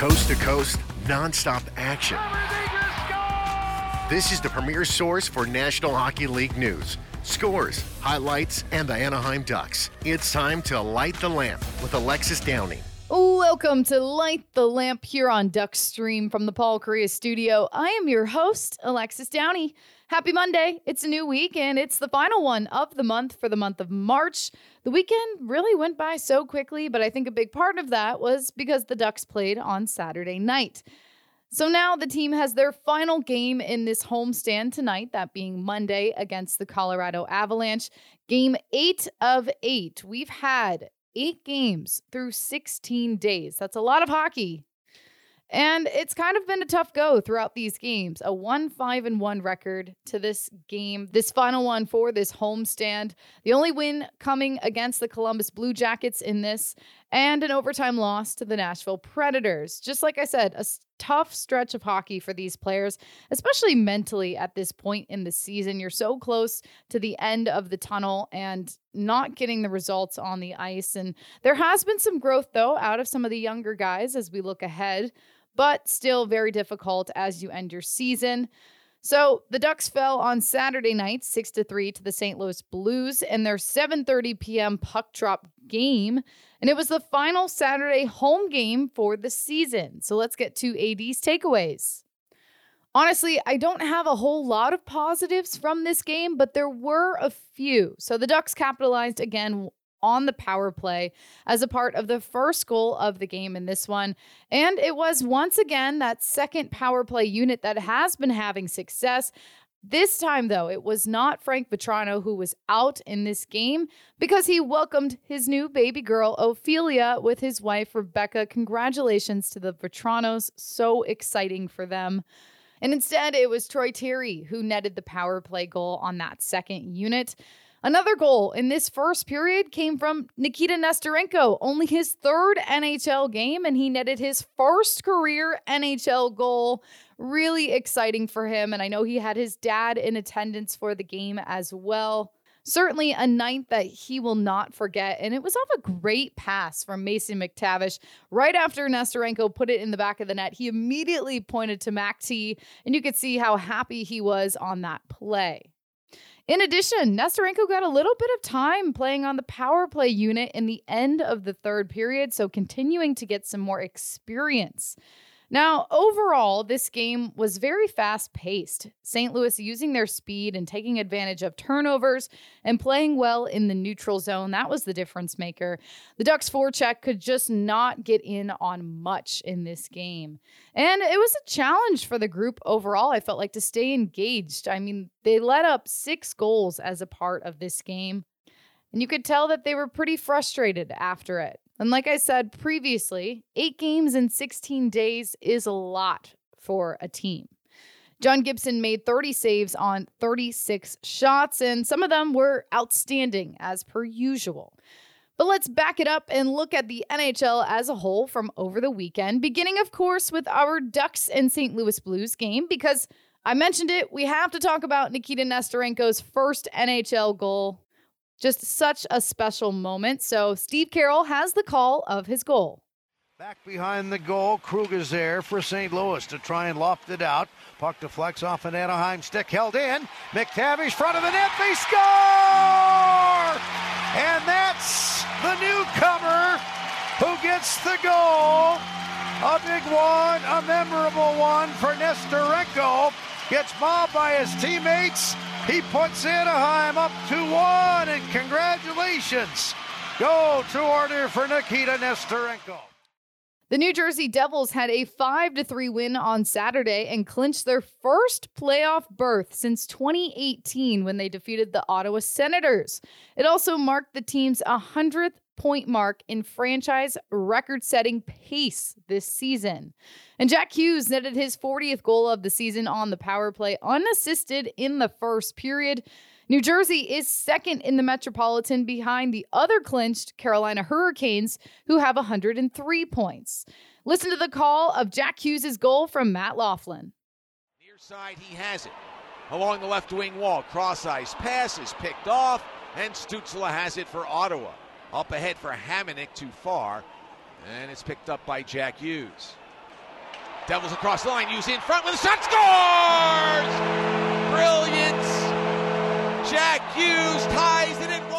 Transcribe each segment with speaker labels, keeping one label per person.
Speaker 1: Coast to coast, nonstop action. This is the premier source for National Hockey League news, scores, highlights, and the Anaheim Ducks. It's time to light the lamp with Alexis Downie.
Speaker 2: Welcome to Light the Lamp here on Duck Stream from the Paul Kariya studio. I am your host, Alexis Downie. Happy Monday. It's a new week and it's the final one of the month for the month of March. The weekend really went by so quickly, but I think a big part of that was because the Ducks played on Saturday night. So now the team has their final game in this homestand tonight, that being Monday against the Colorado Avalanche. Game eight of eight. We've had eight games through 16 days. That's a lot of hockey and it's kind of been a tough go throughout these games. A 1 5 and 1 record to this game, this final one for this homestand. The only win coming against the Columbus Blue Jackets in this, and an overtime loss to the Nashville Predators. Just like I said, a tough stretch of hockey for these players, especially mentally at this point in the season. You're so close to the end of the tunnel and not getting the results on the ice. And there has been some growth, though, out of some of the younger guys as we look ahead but still very difficult as you end your season. So the Ducks fell on Saturday night, six to three, to the St. Louis Blues in their 7:30 p.m. puck drop game, and it was the final Saturday home game for the season. So let's get to AD's takeaways. Honestly, I don't have a whole lot of positives from this game, but there were a few. So the Ducks capitalized again on the power play as a part of the first goal of the game in this one. And it was once again that second power play unit that has been having success. This time, though, it was not Frank Vatrano who was out in this game because he welcomed his new baby girl, Ophelia, with his wife, Rebecca. Congratulations to the Vatranos. So exciting for them. And instead, it was Troy Terry who netted the power play goal on that second unit. Another goal in this first period came from Nikita Nesterenko, only his third NHL game, and he netted his first career NHL goal. Really exciting for him. And I know he had his dad in attendance for the game as well. Certainly a night that he will not forget. And it was off a great pass from Mason McTavish. Right after Nesterenko put it in the back of the net, he immediately pointed to Mac T, and you could see how happy he was on that play. In addition, Nesterenko got a little bit of time playing on the power play unit in the end of the third period, so continuing to get some more experience. Now, overall, this game was very fast paced. St. Louis using their speed and taking advantage of turnovers and playing well in the neutral zone. That was the difference maker. The Ducks forecheck could just not get in on much in this game. And it was a challenge for the group overall, I felt like, to stay engaged. I mean, they let up six goals as a part of this game. And you could tell that they were pretty frustrated after it. And like I said previously, eight games in 16 days is a lot for a team. John Gibson made 30 saves on 36 shots, and some of them were outstanding as per usual. But let's back it up and look at the NHL as a whole from over the weekend, beginning, of course, with our Ducks and St. Louis Blues game, because I mentioned it, we have to talk about Nikita Nesterenko's first NHL goal just such a special moment. So Steve Carroll has the call of his goal.
Speaker 3: Back behind the goal, Krug is there for St. Louis to try and loft it out. Puck deflects off an Anaheim stick, held in. McTavish front of the net, they score! And that's the newcomer who gets the goal. A big one, a memorable one for Nesterenko. Gets mobbed by his teammates he puts Anaheim up 2 1, and congratulations go to order for Nikita Nesterenko.
Speaker 2: The New Jersey Devils had a 5 3 win on Saturday and clinched their first playoff berth since 2018 when they defeated the Ottawa Senators. It also marked the team's 100th point mark in franchise record setting pace this season. And Jack Hughes netted his 40th goal of the season on the power play unassisted in the first period. New Jersey is second in the Metropolitan behind the other clinched Carolina Hurricanes, who have 103 points. Listen to the call of Jack Hughes' goal from Matt Loughlin.
Speaker 4: Near side, he has it. Along the left wing wall, cross ice, pass is picked off, and Stützle has it for Ottawa. Up ahead for Hamonic, too far, and it's picked up by Jack Hughes. Devils across the line, Hughes in front with a shot, scores! Brilliant! Jack Hughes ties it one.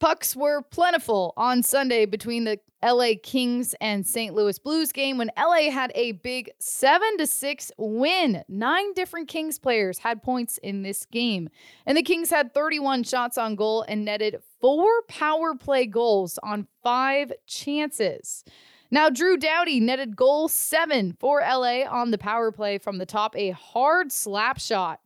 Speaker 2: Pucks were plentiful on Sunday between the LA Kings and St. Louis Blues game when LA had a big 7 to 6 win. Nine different Kings players had points in this game. And the Kings had 31 shots on goal and netted 4 power play goals on 5 chances. Now, Drew Doughty netted goal 7 for LA on the power play from the top, a hard slap shot.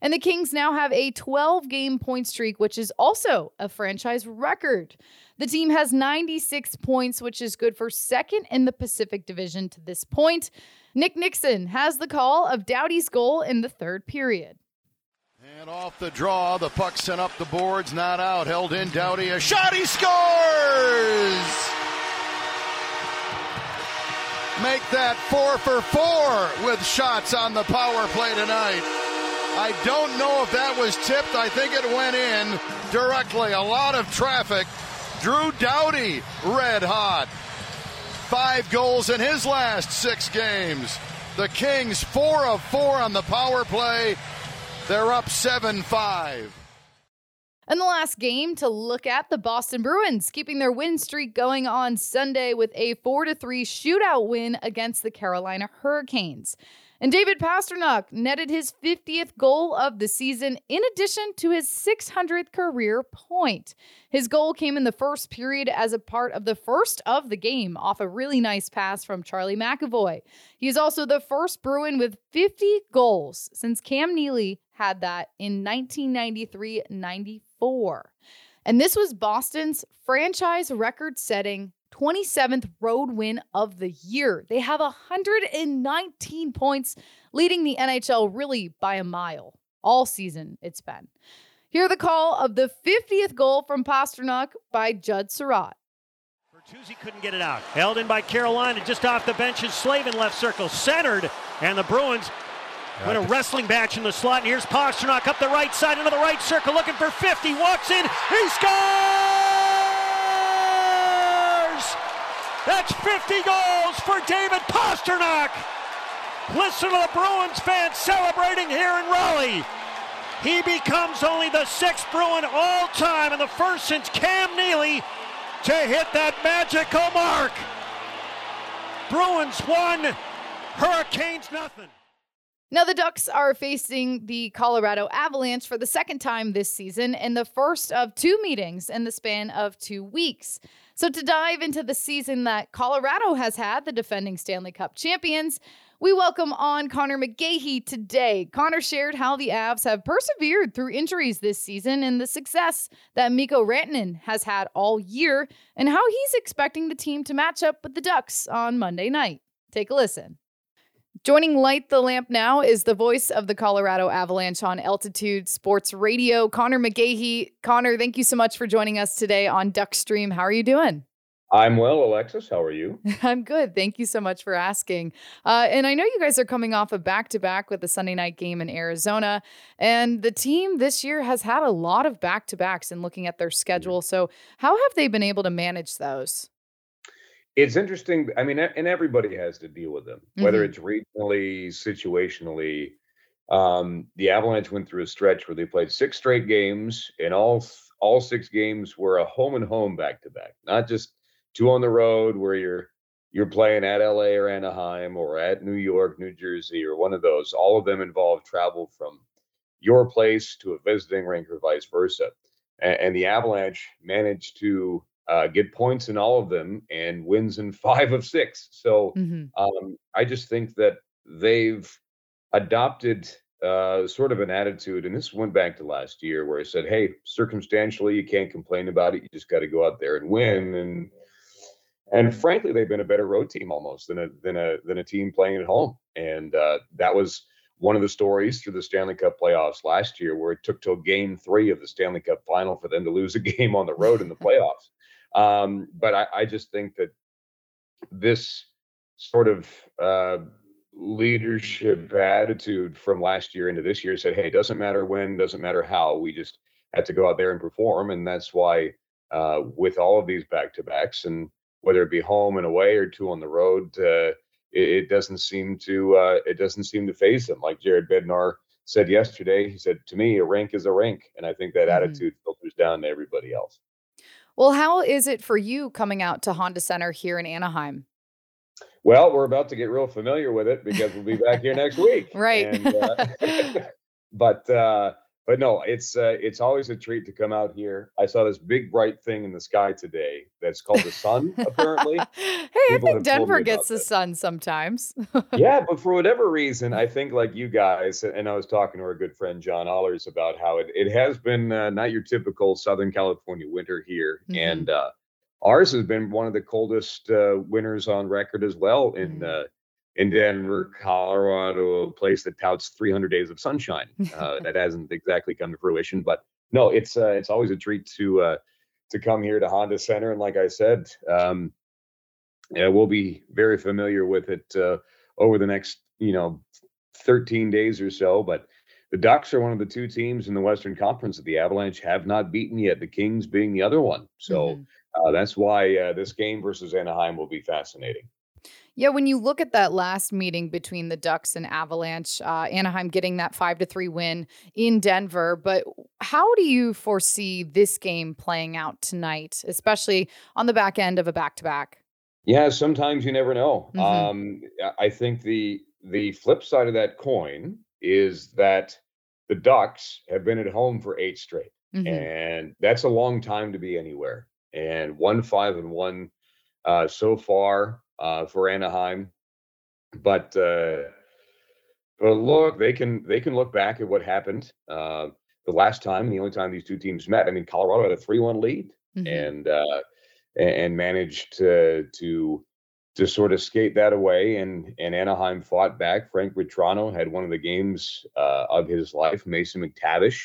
Speaker 2: And the Kings now have a 12 game point streak, which is also a franchise record. The team has 96 points, which is good for second in the Pacific Division to this point. Nick Nickson has the call of Doughty's goal in the third period.
Speaker 5: And off the draw, the puck sent up the boards, not out, held in. Doughty, a shot, he scores! Make that four for four with shots on the power play tonight. I don't know if that was tipped. I think it went in directly. A lot of traffic. Drew Doughty, red hot. Five goals in his last six games. The Kings, four of four on the power play. They're up 7 5.
Speaker 2: And the last game to look at the Boston Bruins keeping their win streak going on Sunday with a 4 3 shootout win against the Carolina Hurricanes. And David Pastrnak netted his 50th goal of the season in addition to his 600th career point. His goal came in the first period as a part of the first of the game off a really nice pass from Charlie McAvoy. He is also the first Bruin with 50 goals since Cam Neely had that in 1993 94. And this was Boston's franchise record setting 27th road win of the year. They have 119 points, leading the NHL really by a mile. All season it's been. Hear the call of the 50th goal from Pastrnak by Judd Sirott.
Speaker 6: Bertuzzi couldn't get it out. Held in by Carolina, just off the bench is Slavin left circle, centered, and the Bruins win a wrestling match in the slot. And here's Pastrnak up the right side into the right circle, looking for 50, walks in, he scores! That's 50 goals for David Pastrnak. Listen to the Bruins fans celebrating here in Raleigh. He becomes only the sixth Bruin all time and the first since Cam Neely to hit that magical mark. Bruins won, Hurricanes nothing.
Speaker 2: Now, the Ducks are facing the Colorado Avalanche for the second time this season and the first of two meetings in the span of two weeks. So, to dive into the season that Colorado has had, the defending Stanley Cup champions, we welcome on Conor McGahey today. Connor shared how the Avs have persevered through injuries this season and the success that Mikko Rantanen has had all year, and how he's expecting the team to match up with the Ducks on Monday night. Take a listen. Joining Light the Lamp now is the voice of the Colorado Avalanche on Altitude Sports Radio, Conor McGahey. Connor, thank you so much for joining us today on Duckstream. How are you doing?
Speaker 7: I'm well, Alexis. How are you?
Speaker 2: I'm good. Thank you so much for asking. Uh, and I know you guys are coming off a back to back with the Sunday night game in Arizona. And the team this year has had a lot of back to backs in looking at their schedule. So, how have they been able to manage those?
Speaker 7: It's interesting. I mean, and everybody has to deal with them, whether mm-hmm. it's regionally, situationally. Um, the Avalanche went through a stretch where they played six straight games, and all all six games were a home and home back to back, not just two on the road where you're you're playing at LA or Anaheim or at New York, New Jersey, or one of those. All of them involve travel from your place to a visiting rink or vice versa. And, and the Avalanche managed to uh, get points in all of them and wins in five of six. So mm-hmm. um, I just think that they've adopted uh, sort of an attitude, and this went back to last year where I said, "Hey, circumstantially, you can't complain about it. You just got to go out there and win." And and frankly, they've been a better road team almost than a than a than a team playing at home, and uh, that was one of the stories through the Stanley Cup playoffs last year, where it took till Game Three of the Stanley Cup final for them to lose a game on the road in the playoffs. Um, but I, I, just think that this sort of uh, leadership attitude from last year into this year said, hey, it doesn't matter when, doesn't matter how, we just had to go out there and perform. And that's why, uh, with all of these back to backs, and whether it be home and away or two on the road, uh, it, it doesn't seem to uh, it doesn't seem to faze him. Like Jared Bednar said yesterday, he said to me, a rank is a rank, and I think that mm-hmm. attitude filters down to everybody else.
Speaker 2: Well, how is it for you coming out to Honda Center here in Anaheim?
Speaker 7: Well, we're about to get real familiar with it because we'll be back here next week.
Speaker 2: Right. And, uh,
Speaker 7: but uh, but no, it's uh, it's always a treat to come out here. I saw this big bright thing in the sky today that's called the sun. apparently,
Speaker 2: hey, People I think Denver gets the sun sometimes.
Speaker 7: yeah, but for whatever reason, I think like you guys, and I was talking to our good friend John Ahlers about how it it has been uh, not your typical Southern California winter here, mm-hmm. and uh, ours has been one of the coldest uh, winters on record as well in. Mm-hmm uh, in Denver, Colorado, a place that touts 300 days of sunshine. Uh, that hasn't exactly come to fruition, but no, it's uh, it's always a treat to uh, to come here to Honda Center. And like I said, um, yeah, we'll be very familiar with it uh, over the next you know 13 days or so. But the Ducks are one of the two teams in the Western Conference that the Avalanche have not beaten yet. The Kings being the other one. So. Mm-hmm. Uh, that's why uh, this game versus Anaheim will be fascinating.
Speaker 2: Yeah, when you look at that last meeting between the Ducks and Avalanche, uh, Anaheim getting that five to three win in Denver, but how do you foresee this game playing out tonight, especially on the back end of a back to back?
Speaker 7: Yeah, sometimes you never know. Mm-hmm. Um, I think the the flip side of that coin is that the Ducks have been at home for eight straight, mm-hmm. and that's a long time to be anywhere. And one five and one uh, so far uh, for Anaheim. But uh, but look, they can they can look back at what happened uh, the last time, the only time these two teams met. I mean, Colorado had a three-one lead mm-hmm. and uh, and managed to to to sort of skate that away, and and Anaheim fought back. Frank Vatrano had one of the games uh, of his life. Mason McTavish.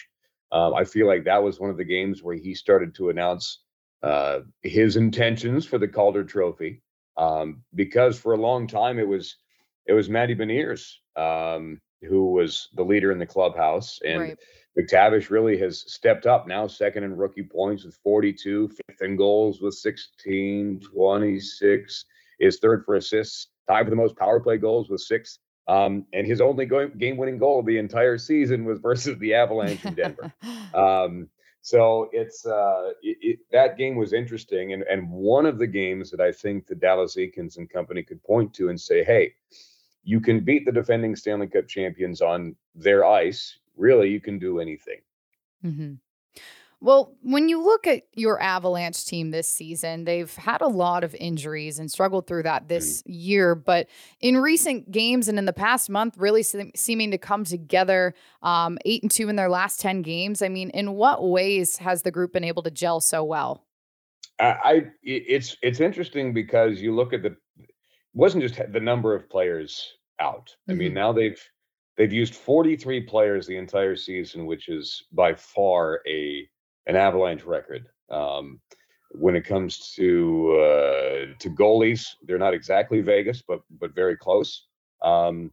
Speaker 7: Um, I feel like that was one of the games where he started to announce uh, his intentions for the Calder Trophy um, because for a long time it was it was Matty Beniers um, who was the leader in the clubhouse, and right. McTavish really has stepped up now, second in rookie points with 42, fifth in goals with 16, 26, is third for assists, tied for the most power play goals with six. Um, and his only game winning goal the entire season was versus the Avalanche in Denver. um, so it's uh, it, it, that game was interesting, and and one of the games that I think the Dallas Eakins and company could point to and say, hey, you can beat the defending Stanley Cup champions on their ice. Really, you can do anything.
Speaker 2: Mm-hmm. Well, when you look at your Avalanche team this season, they've had a lot of injuries and struggled through that this mm-hmm. year. But in recent games and in the past month, really se- seeming to come together, um, eight and two in their last 10 games. I mean, in what ways has the group been able to gel so well?
Speaker 7: I, it's it's interesting because you look at the wasn't just the number of players out. Mm-hmm. I mean, mm-hmm. now they've they've used 43 players the entire season, which is by far a an Avalanche record. Um, when it comes to uh, to goalies, they're not exactly Vegas, but but very close. Um,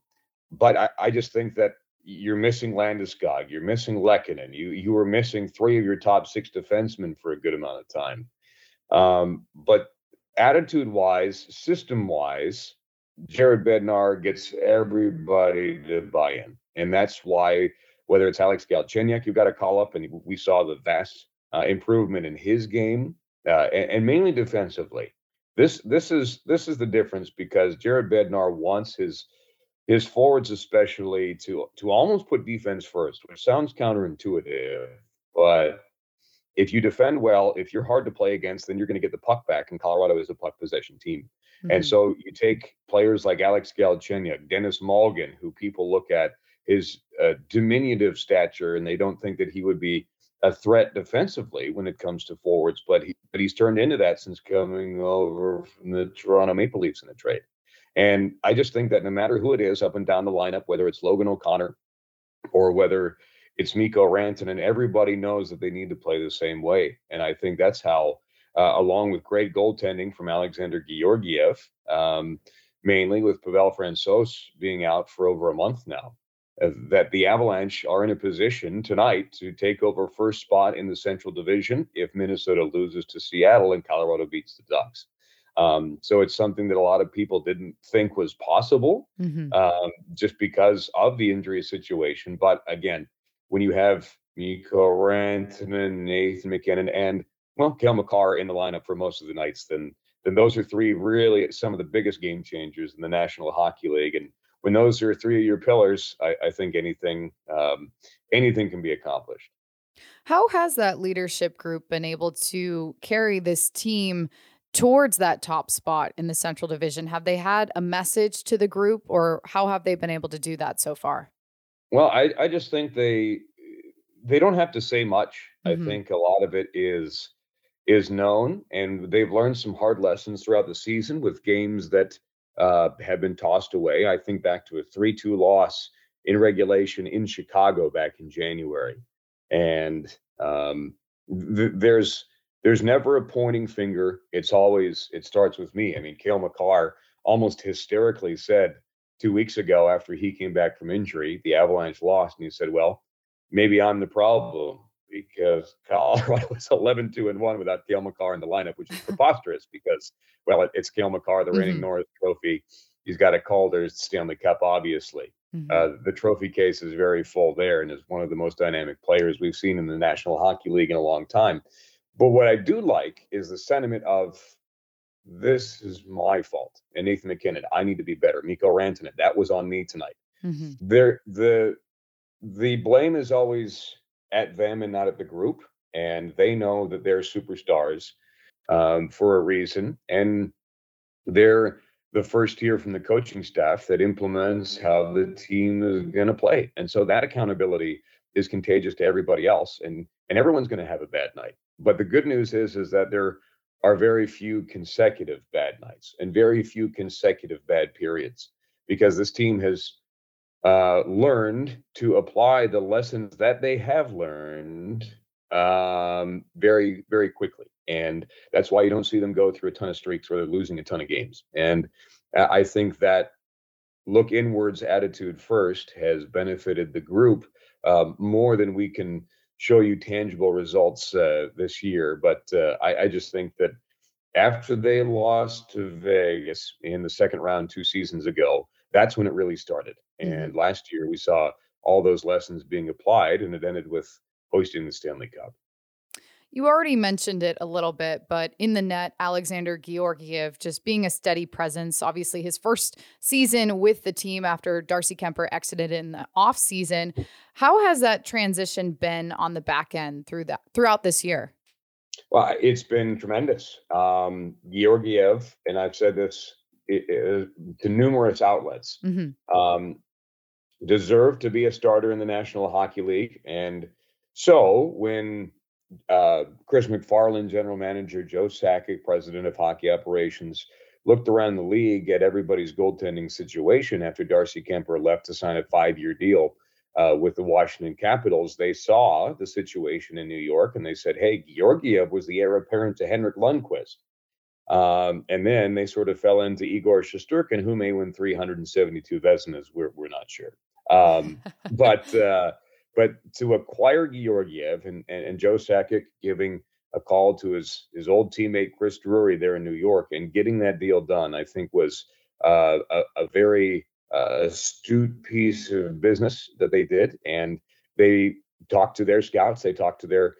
Speaker 7: but I, I just think that you're missing Landeskog, you're missing Lehkonen, you you were missing three of your top six defensemen for a good amount of time. Um, but attitude wise, system wise, Jared Bednar gets everybody to buy in, and that's why whether it's Alex Galchenyuk, you've got to call up, and we saw the vast uh, improvement in his game, uh, and, and, mainly defensively. This this is this is the difference because Jared Bednar wants his his forwards especially to to almost put defense first, which sounds counterintuitive, but if you defend well, if you're hard to play against, then you're going to get the puck back. And Colorado is a puck possession team. Mm-hmm. And so you take players like Alex Galchenyuk, Denis Malgin, who people look at his uh, diminutive stature, and they don't think that he would be a threat defensively when it comes to forwards. But he, but he's turned into that since coming over from the Toronto Maple Leafs in a trade. And I just think that no matter who it is up and down the lineup, whether it's Logan O'Connor or whether it's Mikko Rantanen, and everybody knows that they need to play the same way. And I think that's how, uh, along with great goaltending from Alexander Georgiev, um, mainly with Pavel Francouz being out for over a month now, that the Avalanche are in a position tonight to take over first spot in the Central Division if Minnesota loses to Seattle and Colorado beats the Ducks. Um, so it's something that a lot of people didn't think was possible mm-hmm. um, just because of the injury situation. But again, when you have Mikko Rantanen, Nathan MacKinnon, and well, Cale Makar in the lineup for most of the nights, then then those are three really some of the biggest game changers in the National Hockey League. And when those are three of your pillars, I, I think anything um, anything can be accomplished.
Speaker 2: How has that leadership group been able to carry this team towards that top spot in the Central Division? Have they had a message to the group, or how have they been able to do that so far?
Speaker 7: Well, I, I just think they they don't have to say much. Mm-hmm. I think a lot of it is is known, and they've learned some hard lessons throughout the season with games that uh, have been tossed away. I think back to a three-two loss in regulation in Chicago back in January, and um, th- there's there's never a pointing finger. It's always it starts with me. I mean, Cale Makar almost hysterically said two weeks ago after he came back from injury, the Avalanche lost, and he said, "Well, maybe I'm the problem." Because Colorado was 11 2 and 1 without Cale Makar in the lineup, which is preposterous because, well, it's Cale Makar, the reigning mm-hmm. Norris Trophy. He's got a Calder Stanley Cup, obviously. Mm-hmm. Uh, the trophy case is very full there and is one of the most dynamic players we've seen in the National Hockey League in a long time. But what I do like is the sentiment of this is my fault. And Nathan MacKinnon, I need to be better. Mikko Rantanen, that was on me tonight. Mm-hmm. There, the the blame is always at them and not at the group, and they know that they're superstars um, for a reason, and they're the first year from the coaching staff that implements how the team is going to play. And so that accountability is contagious to everybody else and and everyone's going to have a bad night. But the good news is is that there are very few consecutive bad nights and very few consecutive bad periods because this team has uh, learned to apply the lessons that they have learned um, very very quickly and that's why you don't see them go through a ton of streaks where they're losing a ton of games. And I think that look inwards attitude first has benefited the group um, more than we can show you tangible results uh, this year. But uh, I, I, just think that after they lost to Vegas in the second round two seasons ago, that's when it really started. Mm-hmm. And last year we saw all those lessons being applied, and it ended with hoisting the Stanley Cup.
Speaker 2: You already mentioned it a little bit, but in the net, Alexander Georgiev just being a steady presence. Obviously, his first season with the team after Darcy Kuemper exited in the offseason. How has that transition been on the back end through that throughout this year?
Speaker 7: Well, it's been tremendous. Um, Georgiev, and I've said this to numerous outlets, mm-hmm. um, deserved to be a starter in the National Hockey League. And so when uh, Chris MacFarland, general manager, Joe Sakic, president of hockey operations, looked around the league at everybody's goaltending situation after Darcy Kuemper left to sign a five year deal uh, with the Washington Capitals. They saw the situation in New York and they said, hey, Georgiev was the heir apparent to Henrik Lundqvist. Um, and then they sort of fell into Igor Shesterkin, who may win 372 Vezinas. We're, we're not sure. Um, but uh, but to acquire Georgiev and, and, and Joe Sakic giving a call to his his old teammate Chris Drury there in New York and getting that deal done, I think was uh, a, a, very uh, astute piece of business that they did. And they talked to their scouts, they talked to their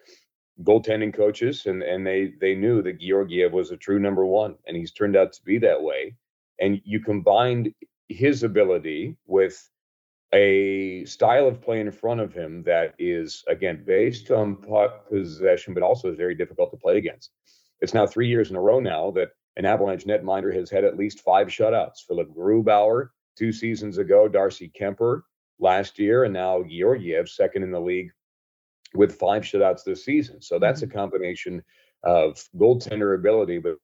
Speaker 7: goaltending coaches, and and they they knew that Georgiev was a true number one, and he's turned out to be that way. And you combined his ability with a style of play in front of him that is again based on puck possession, but also is very difficult to play against. It's now three years in a row now that an Avalanche netminder has had at least five shutouts. Philipp Grubauer two seasons ago, Darcy Kuemper last year, and now Georgiev second in the league with five shutouts this season. So that's a mm-hmm. combination of goaltender ability, but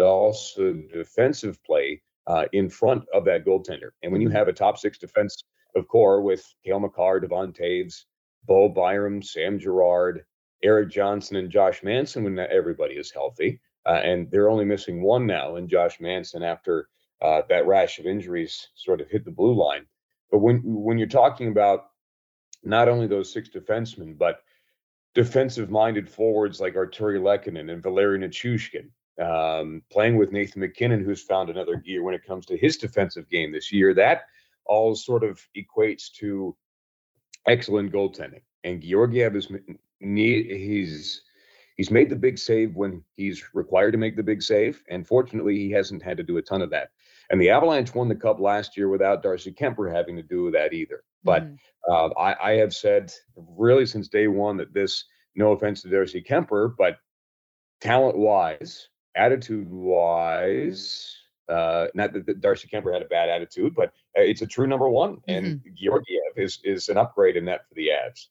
Speaker 7: also defensive play uh, in front of that goaltender. And when you mm-hmm. have a top six defense of core with Cale Makar, Devon Toews, Bo Byram, Sam Girard, Erik Johnson, and Josh Manson when everybody is healthy. Uh, and they're only missing one now in Josh Manson after uh, that rash of injuries sort of hit the blue line. But when when you're talking about not only those six defensemen, but defensive-minded forwards like Artturi Lehkonen and Valeri Nichushkin, um, playing with Nathan MacKinnon, who's found another gear when it comes to his defensive game this year. That all sort of equates to excellent goaltending. And Georgiev is he's he's made the big save when he's required to make the big save, and fortunately, he hasn't had to do a ton of that. And the Avalanche won the cup last year without Darcy Kuemper having to do that either. But mm. uh, I, I have said really since day one that this, no offense to Darcy Kuemper, but talent wise, attitude wise, uh, not that, Darcy Kuemper had a bad attitude, but uh, it's a true number one, and mm-hmm. Georgiev is is an upgrade in that for the Avs.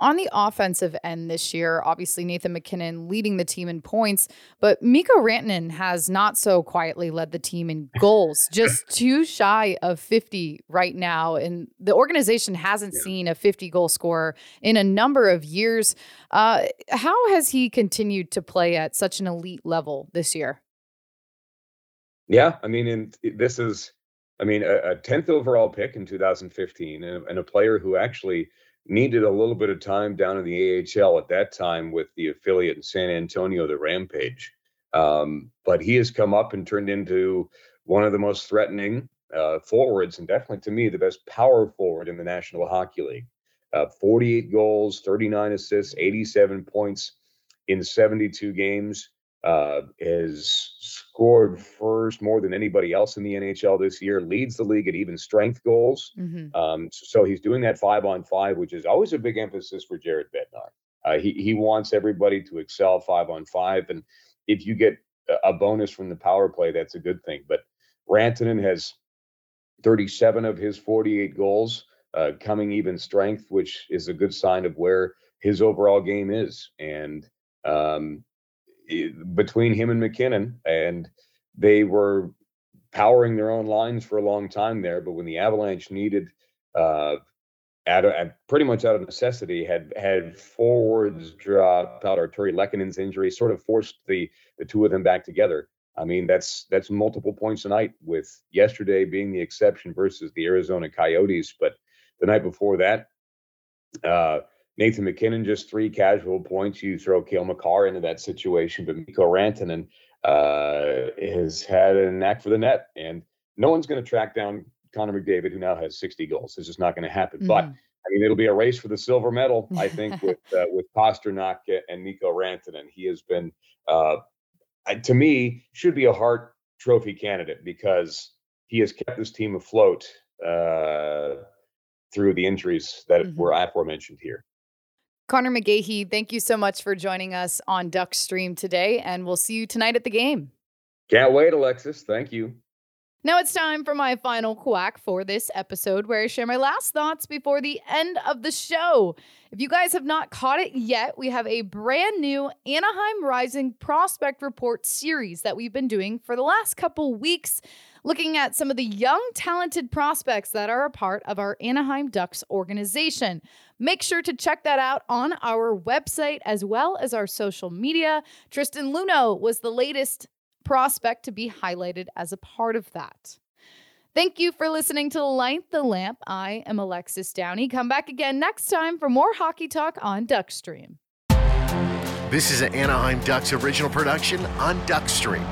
Speaker 2: On the offensive end this year, obviously Nathan MacKinnon leading the team in points, but Mikko Rantanen has not so quietly led the team in goals, just too shy of 50 right now. And the organization hasn't yeah. seen a 50 goal scorer in a number of years. Uh, how has he continued to play at such an elite level this year?
Speaker 7: Yeah, I mean, and this is, I mean, a, a 10th overall pick in 2015 and, and a player who actually – needed a little bit of time down in the AHL at that time with the affiliate in San Antonio, the Rampage. Um, but he has come up and turned into one of the most threatening uh, forwards, and definitely to me, the best power forward in the National Hockey League. Uh, 48 goals, 39 assists, 87 points in 72 games. Uh, has scored first more than anybody else in the NHL this year, leads the league at even strength goals. Mm-hmm. Um, so he's doing that five on five, which is always a big emphasis for Jared Bednar. Uh, he, he wants everybody to excel five on five. And if you get a bonus from the power play, that's a good thing. But Rantanen has 37 of his 48 goals uh, coming even strength, which is a good sign of where his overall game is. And um, between him and MacKinnon, and they were powering their own lines for a long time there. But when the Avalanche needed, uh, at, a, pretty much out of necessity, had had forwards drop out. or Artturi Lehkonen's injury sort of forced the the two of them back together. I mean, that's that's multiple points a night. With yesterday being the exception versus the Arizona Coyotes, but the night before that, uh, Nathan MacKinnon just three casual points. You throw Cale Makar into that situation, but Mikko Rantanen uh, has had a knack for the net, and no one's going to track down Connor McDavid, who now has 60 goals. It's just not going to happen. Mm. But I mean, it'll be a race for the silver medal, I think, with uh, with Pastrnak and Mikko Rantanen. He has been, uh, to me, should be a Hart Trophy candidate because he has kept this team afloat uh, through the injuries that mm-hmm. were aforementioned here.
Speaker 2: Conor McGahey, thank you so much for joining us on Duck Stream today, and we'll see you tonight at the game.
Speaker 7: Can't wait, Alexis. Thank you.
Speaker 2: Now it's time for my final quack for this episode, where I share my last thoughts before the end of the show. If you guys have not caught it yet, we have a brand new Anaheim Rising Prospect Report series that we've been doing for the last couple weeks looking at some of the young, talented prospects that are a part of our Anaheim Ducks organization. Make sure to check that out on our website as well as our social media. Tristan Luneau was the latest prospect to be highlighted as a part of that. Thank you for listening to Light the Lamp. I am Alexis Downie. Come back again next time for more hockey talk on Duckstream.
Speaker 1: This is an Anaheim Ducks original production on Duckstream.